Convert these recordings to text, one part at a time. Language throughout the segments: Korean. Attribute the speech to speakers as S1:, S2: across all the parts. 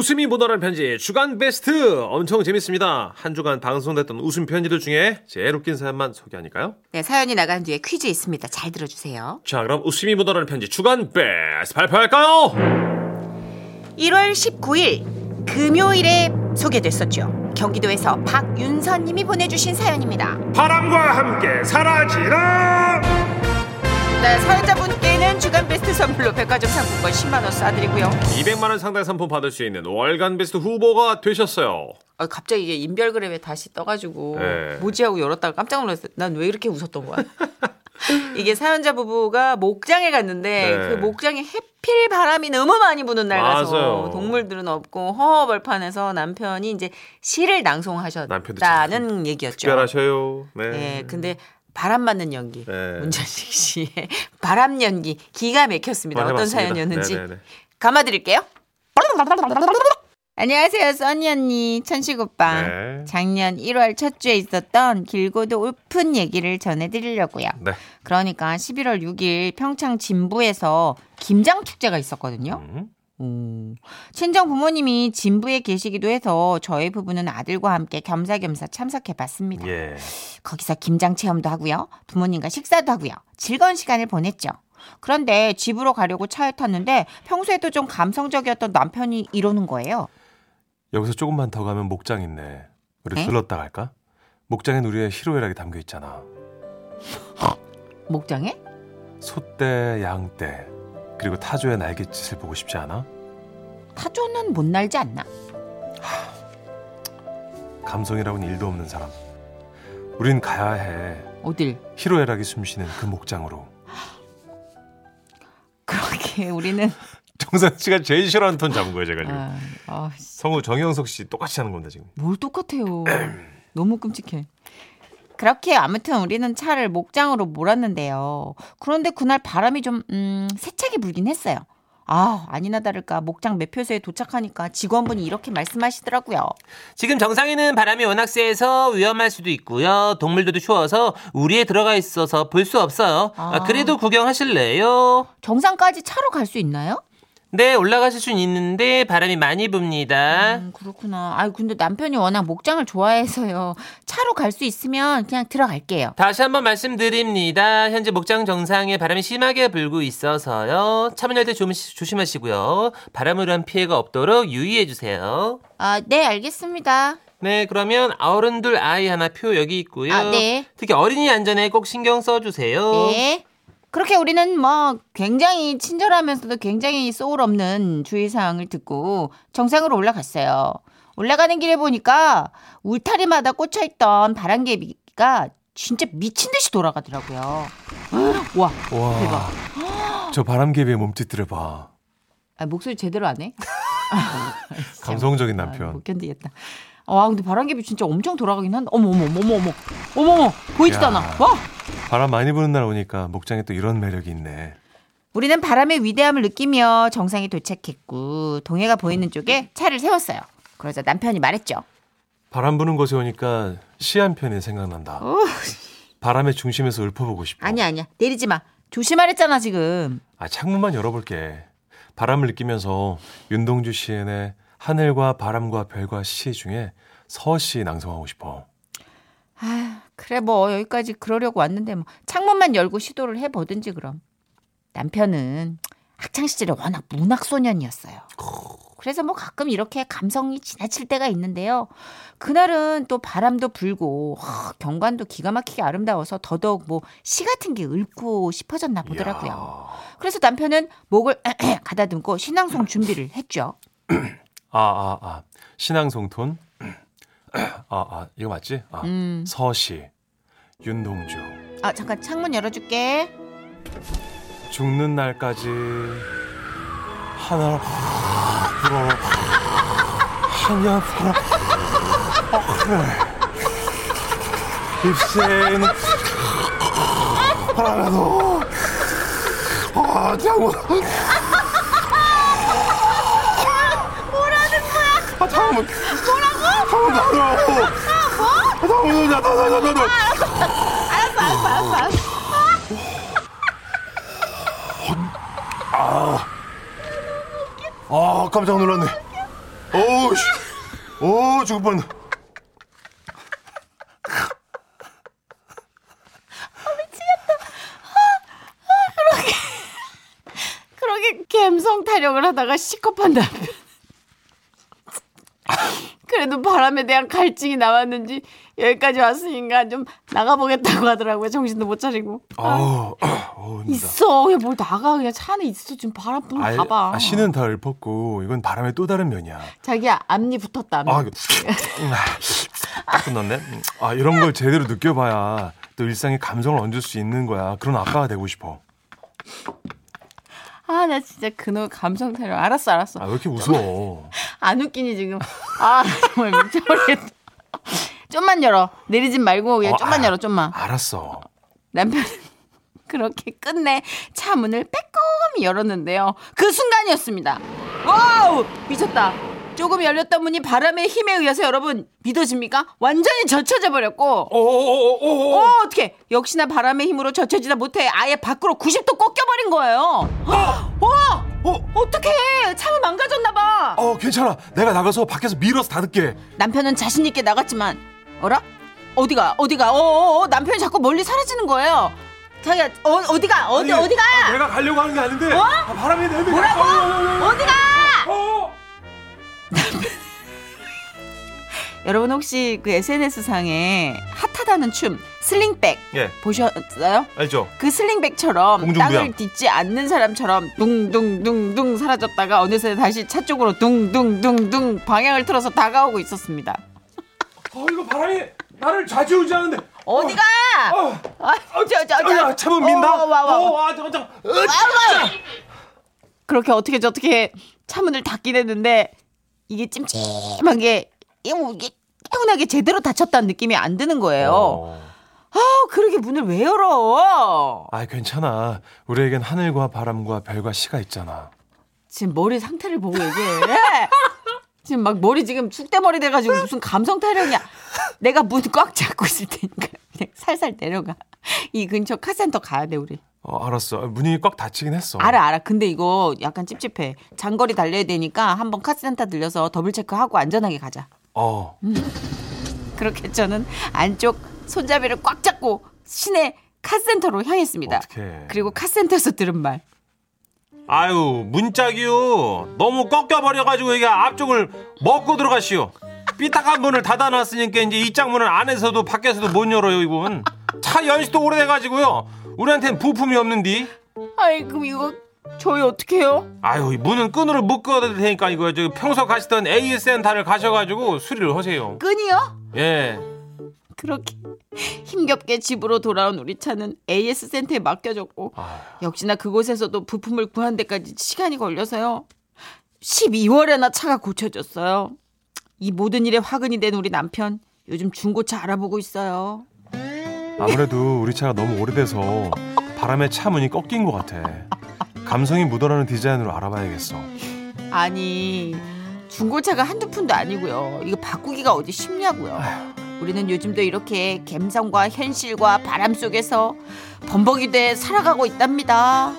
S1: 웃음이 묻어나는 편지 주간 베스트 엄청 재밌습니다. 한 주간 방송됐던 웃음 편지들 중에 제일 웃긴 사연만 소개하니까요.
S2: 네, 사연이 나간 뒤에 퀴즈 있습니다. 잘 들어주세요.
S1: 자 그럼 웃음이 묻어나는 편지 주간 베스트 발표할까요?
S2: 1월 19일 금요일에 소개됐었죠. 경기도에서 박윤선 님이 보내주신 사연입니다.
S1: 바람과 함께 사라지라.
S2: 네, 사연자분께는 주간 베스트 선물로 백화점 상품권 10만 원 쏴드리고요.
S1: 200만 원 상당 상품 받을 수 있는 월간 베스트 후보가 되셨어요.
S2: 어, 갑자기 이게 인별그램에 다시 떠가지고
S1: 네.
S2: 뭐지 하고 열었다가 깜짝 놀랐어요. 난 왜 이렇게 웃었던 거야? 이게 사연자 부부가 목장에 갔는데
S1: 네.
S2: 그 목장에 해필 바람이 너무 많이 부는 날 가서
S1: 맞아요.
S2: 동물들은 없고 허허벌판에서 남편이 이제 시를
S1: 남편도
S2: 낭송하셨다는 얘기였죠.
S1: 특별하셔요. 네.
S2: 네, 근데 바람 맞는 연기
S1: 네.
S2: 문전식 씨의 바람 연기 기가 막혔습니다. 어떤
S1: 해봤습니다.
S2: 사연이었는지
S1: 네네네.
S2: 감아드릴게요. 안녕하세요, 써니 언니, 천식 오빠.
S1: 네.
S2: 작년 1월 첫 주에 있었던 길고도 울픈 얘기를 전해드리려고요.
S1: 네.
S2: 그러니까 11월 6일 평창 진부에서 김장 축제가 있었거든요.
S1: 음.
S2: 오. 친정 부모님이 진부에 계시기도 해서 저희 부부는 아들과 함께 겸사겸사 참석해 봤습니다.
S1: 예.
S2: 거기서 김장 체험도 하고요. 부모님과 식사도 하고요. 즐거운 시간을 보냈죠. 그런데 집으로 가려고 차에 탔는데 평소에도 좀 감성적이었던 남편이 이러는 거예요.
S3: 여기서 조금만 더 가면 목장 있네. 우리
S2: 에?
S3: 들렀다 갈까? 목장엔 우리의 희로애락이 담겨 있잖아.
S2: 목장에?
S3: 소떼, 양떼, 그리고 타조의 날갯짓을 보고 싶지 않아?
S2: 타조는 못 날지 않나?
S3: 감성이라고는 일도 없는 사람. 우린 가야 해.
S2: 어딜?
S3: 희로애락이 숨쉬는 그 목장으로.
S2: 그렇게 우리는
S3: 정선 씨가 제일 싫어하는 톤 잡은 거예요, 제가 지금.
S2: 아, 아,
S3: 성우 정영석 씨 똑같이 하는 겁니다, 지금.
S2: 뭘 똑같아요. 너무 끔찍해. 그렇게 아무튼 우리는 차를 목장으로 몰았는데요. 그런데 그날 바람이 좀 음, 세차게 불긴 했어요. 아, 아니나 다를까 목장 매표소에 도착하니까 직원분이 이렇게 말씀하시더라고요.
S4: 지금 정상에는 바람이 워낙 세서 위험할 수도 있고요. 동물들도 추워서 우리에 들어가 있어서 볼 수 없어요. 아,
S2: 아.
S4: 그래도 구경하실래요?
S2: 정상까지 차로 갈 수 있나요?
S4: 네, 올라가실 수는 있는데 바람이 많이 붑니다.
S2: 음, 그렇구나. 아, 근데 남편이 워낙 목장을 좋아해서요. 차로 갈 수 있으면 그냥 들어갈게요.
S4: 다시 한번 말씀드립니다. 현재 목장 정상에 바람이 심하게 불고 있어서요. 차 문 열 때좀 조심하시고요. 바람으로 한 피해가 없도록 유의해 주세요.
S2: 아, 네, 알겠습니다.
S4: 네, 그러면 어른들 아이 하나 표 여기 있고요.
S2: 아, 네.
S4: 특히 어린이 안전에 꼭 신경 써 주세요.
S2: 네. 그렇게 우리는 뭐 굉장히 친절하면서도 굉장히 소울 없는 주의사항을 듣고 정상으로 올라갔어요. 올라가는 길에 보니까 울타리마다 꽂혀있던 바람개비가 진짜 미친 듯이 돌아가더라고요. 와,
S3: 와.
S2: 대박.
S3: 저 바람개비의 몸짓들을 봐.
S2: 아, 목소리 제대로 안 해?
S3: 감성적인
S2: 아,
S3: 남편.
S2: 못 견디겠다. 와, 근데 바람개비 진짜 엄청 돌아가긴 한다. 어머, 어머, 어머, 어머, 어머, 어머, 보이지도
S3: 야.
S2: 않아. 와!
S3: 바람 많이 부는 날 오니까 목장에 또 이런 매력이 있네.
S2: 우리는 바람의 위대함을 느끼며 정상에 도착했고 동해가 보이는 쪽에 차를 세웠어요. 그러자 남편이 말했죠.
S3: 바람 부는 곳에 오니까 시 한 편이 생각난다. 바람의 중심에서 읊어보고 싶어.
S2: 아니야 아니야 내리지 마. 조심하랬잖아 지금.
S3: 아, 창문만 열어볼게. 바람을 느끼면서 윤동주 시인의 하늘과 바람과 별과 시 중에 서시 낭송하고 싶어.
S2: 아 그래 뭐 여기까지 그러려고 왔는데 뭐 창문만 열고 시도를 해보든지 그럼. 남편은 학창 시절에 워낙 문학 소년이었어요. 그래서 뭐 가끔 이렇게 감성이 지나칠 때가 있는데요. 그날은 또 바람도 불고 하, 경관도 기가 막히게 아름다워서 더더욱 뭐 시 같은 게 읊고 싶어졌나 보더라고요.
S3: 이야.
S2: 그래서 남편은 목을 가다듬고 신앙송 준비를 했죠.
S3: 아, 아, 아. 신앙송 톤. 아, 아, 이거 맞지? 아,
S2: 음.
S3: 서시. 윤동주.
S2: 아 잠깐 창문 열어줄게.
S3: 죽는 날까지 하나 불어 하냐 불어 아, 입새는 하나라도 아 장문 뭐라는 거야 아 장문 뭐라 고 장문 나도 뭐? 장문 나도 나도 나도 아 깜짝 놀랐네. 어우, 씨. 오, 죽을 뻔.
S2: 그렇게 감성 타령을 하다가 시겁한 남편. 그래도 바람에 대한 갈증이 남았는지 여기까지 왔으니까 좀 나가보겠다고 하더라고요. 정신도 못 차리고.
S3: 어우, 힘들다.
S2: 있어. 그냥 뭘 나가. 그냥 차 안에 있어. 지금 바람 불면
S3: 아,
S2: 가봐.
S3: 아, 신은 다 읊었고 이건 바람의 또 다른 면이야.
S2: 자기야 앞니 붙었다. 앞니.
S3: 아, 이거 딱 끝났네. 음, 아, 이런 걸 제대로 느껴봐야 또 일상에 감성을 얹을 수 있는 거야. 그런 아빠가 되고 싶어.
S2: 아, 나 진짜 그놈 감성 타령. 알았어, 알았어.
S3: 아, 왜 이렇게 웃어?
S2: 안 웃기니 지금. 아, 정말 미쳐버리겠다. 좀만 열어. 내리지 말고 그냥
S3: 어,
S2: 좀만
S3: 아,
S2: 열어, 좀만.
S3: 알았어.
S2: 남편은 그렇게 끝내 차 문을 빼꼼히 열었는데요. 그 순간이었습니다. 와우! 미쳤다. 조금 열렸던 문이 바람의 힘에 의해서 여러분 믿어집니까? 완전히 젖혀져 버렸고
S3: 오오오오.
S2: 어, 어떻게? 역시나 바람의 힘으로 젖혀지다 못해 아예 밖으로 90도 꺾여 버린 거예요. 와!
S3: 어,
S2: 어떡해! 차가 망가졌나봐.
S3: 어, 괜찮아. 내가 나가서 밖에서 밀어서 닫을게.
S2: 남편은 자신 있게 나갔지만 어라? 어디가? 어디가? 어어어 남편이 자꾸 멀리 사라지는 거예요. 자기야 어, 어디가? 어디
S3: 아니,
S2: 어디가?
S3: 아, 내가 가려고 하는 게 아닌데.
S2: 어?
S3: 아, 바람이 내.
S2: 뭐라고?
S3: 어,
S2: 어디가?
S3: 어.
S2: 여러분 혹시 그 SNS 상에 핫 하다는 춤 슬링백
S3: 예,
S2: 보셨어요?
S3: 알죠.
S2: 그 슬링백처럼
S3: 공중부양.
S2: 땅을 딛지 않는 사람처럼 둥둥둥둥 사라졌다가 어느새 다시 차 쪽으로 둥둥둥둥 방향을 틀어서 다가오고 있었습니다.
S3: 어, 이거 바람이 나를 좌지우지 하는데.
S2: 어디가?
S3: 어,
S2: 아, 저, 저, 저.
S3: 야, 차면 민다.
S2: 어, 와, 와, 와.
S3: 어, 와, 잠깐, 잠깐.
S2: 그렇게 어떻게 저렇게 차문을 닫긴 했는데 이게 찜찜한 게 이게 개운하게 제대로 닫혔다는 느낌이 안 드는 거예요.
S3: 어.
S2: 아, 그러게 문을 왜 열어?
S3: 아, 괜찮아. 우리에겐 하늘과 바람과 별과 시가 있잖아.
S2: 지금 머리 상태를 보고 얘기해. 지금 막 머리 지금 쑥대머리 돼가지고 무슨 감성 타령이야. 내가 문 꽉 잡고 있을 테니까 그냥 살살 내려가. 이 근처 카센터 가야 돼 우리.
S3: 어, 알았어. 문이 꽉 닫히긴 했어.
S2: 알아 알아. 근데 이거 약간 찝찝해. 장거리 달려야 되니까 한번 카센터 들려서 double check하고 안전하게 가자.
S3: 어.
S2: 그렇게 저는 안쪽 손잡이를 꽉 잡고 시내 카센터로 향했습니다.
S3: 어떡해.
S2: 그리고 카센터에서 들은 말.
S1: 아유 문짝이요 너무 꺾여버려가지고 이게 앞쪽을 먹고 들어가시오 삐딱한 문을 닫아놨으니까 이제 이 짝문을 안에서도 밖에서도 못 열어요 이분 차 연식도 오래돼가지고요 우리한테는 부품이 없는디
S2: 아이 그럼 이거 저희 어떻게 해요?
S1: 아유 이 문은 끈으로 묶어야 될 테니까 이거 저 평소 가시던 AS 센터를 가셔가지고 수리를 하세요
S2: 끈이요?
S1: 예
S2: 그렇게 힘겹게 집으로 돌아온 우리 차는 AS 센터에 맡겨졌고 역시나 그곳에서도 부품을 구한 데까지 시간이 걸려서요. 12월에나 차가 고쳐졌어요. 이 모든 일에 화근이 된 우리 남편 요즘 중고차 알아보고 있어요.
S3: 아무래도 우리 차가 너무 오래돼서 바람에 차 문이 꺾인 것 같아. 감성이 묻어나는 디자인으로 알아봐야겠어.
S2: 아니 중고차가 한두 푼도 아니고요. 이거 바꾸기가 어디 쉽냐고요. 우리는 요즘도 이렇게 갬성과 현실과 바람 속에서 범벅이 돼 살아가고 있답니다.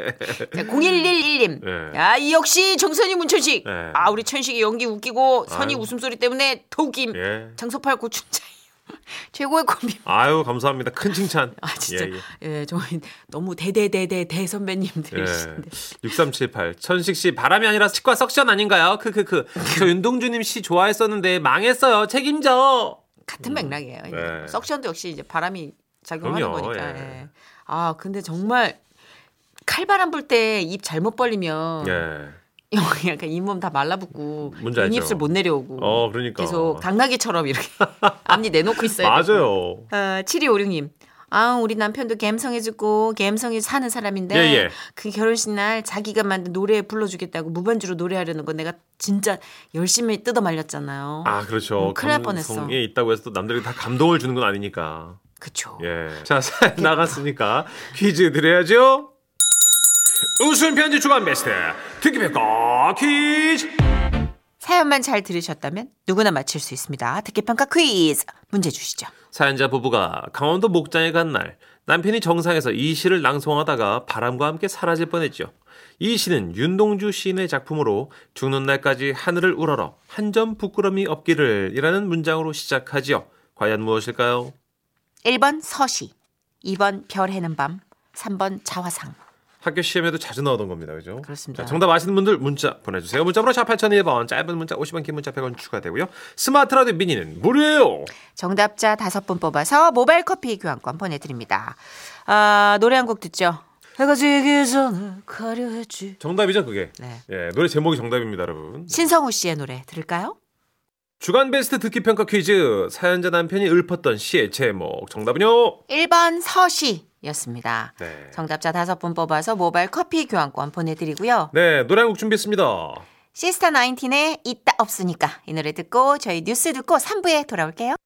S2: 자, 0111님.
S1: 네.
S2: 야, 이 역시 정선이 문천식.
S1: 네.
S2: 아, 우리 천식이 연기 웃기고 선이
S1: 아유.
S2: 웃음소리 때문에 더 웃김.
S1: 예.
S2: 장소팔 고춘자. 최고의 콤비.
S1: 아유 감사합니다 큰 칭찬
S2: 아, 진짜.
S1: 예,
S2: 예, 저희 너무 대대대대 대선배님들이신데.
S1: 예. 6378 천식 씨 바람이 아니라 치과 석션 아닌가요? 크크크 저 윤동주님 씨 좋아했었는데 망했어요 책임져
S2: 같은 맥락이에요. 이제.
S1: 네.
S2: 석션도 역시 이제 바람이 작용하는
S1: 그럼요,
S2: 거니까.
S1: 예.
S2: 예. 아, 근데 정말 칼바람 불 때 입 잘못 벌리면
S1: 예.
S2: 약간 잇몸 다 말라붙고? 입술 못 내려오고
S1: 어 그러니까
S2: 계속 당나귀처럼 이렇게 앞니 내놓고 되고.
S1: 맞아요
S2: 어, 7256님. 아, 우리 남편도 갬성해주고 갬성이 사는 사람인데
S1: 예, 예.
S2: 그 결혼식 날 자기가 만든 노래 불러주겠다고 무반주로 노래하려는 거 내가 진짜 열심히 뜯어 말렸잖아요.
S1: 아 그렇죠
S2: 어, 큰일 날 뻔했어.
S1: 감성에 있다고 해서 또 남들이 다 감동을 주는 건 아니니까
S2: 그쵸.
S1: 예자 사연 나갔으니까 퀴즈 드려야죠 웃음 편지 주간 베스트 특기평가 퀴즈
S2: 사연만 잘 들으셨다면 누구나 맞힐 수 있습니다. 듣기평가 퀴즈 문제 주시죠.
S1: 사연자 부부가 강원도 목장에 간 날
S3: 남편이 정상에서 이 시를 낭송하다가 바람과 함께 사라질 뻔했죠. 이 시는 윤동주 시인의 작품으로 죽는 날까지 하늘을 우러러 한 점 부끄럼이 없기를 이라는 문장으로 시작하지요. 과연 무엇일까요?
S2: 1번 서시, 2번 별 해는 밤, 3번 자화상.
S3: 학교 시험에도 자주 나오던 겁니다. 그죠?
S2: 그렇습니다.
S3: 자, 정답 아시는 분들 문자 보내주세요. 문자번호 샵 8001번 짧은 문자 50원 긴 문자 100원 추가되고요. 스마트 라디오 미니는 무료예요.
S2: 정답자 다섯 분 뽑아서 모바일 커피 교환권 보내드립니다. 아, 노래 한 곡 듣죠. 해가 지기 전에 가려 했지.
S3: 정답이죠 그게.
S2: 네.
S3: 예, 노래 제목이 정답입니다 여러분.
S2: 신성우 씨의 노래 들을까요?
S3: 주간 베스트 듣기 평가 퀴즈 사연자 남편이 읊었던 시의 제목 정답은요.
S2: 1번 서시였습니다.
S3: 네.
S2: 정답자 다섯 분 뽑아서 모바일 커피 교환권 보내드리고요.
S3: 네 노래 한 곡 준비했습니다.
S2: 시스타 나인틴의 있다 없으니까 이 노래 듣고 저희 뉴스 듣고 3부에 돌아올게요.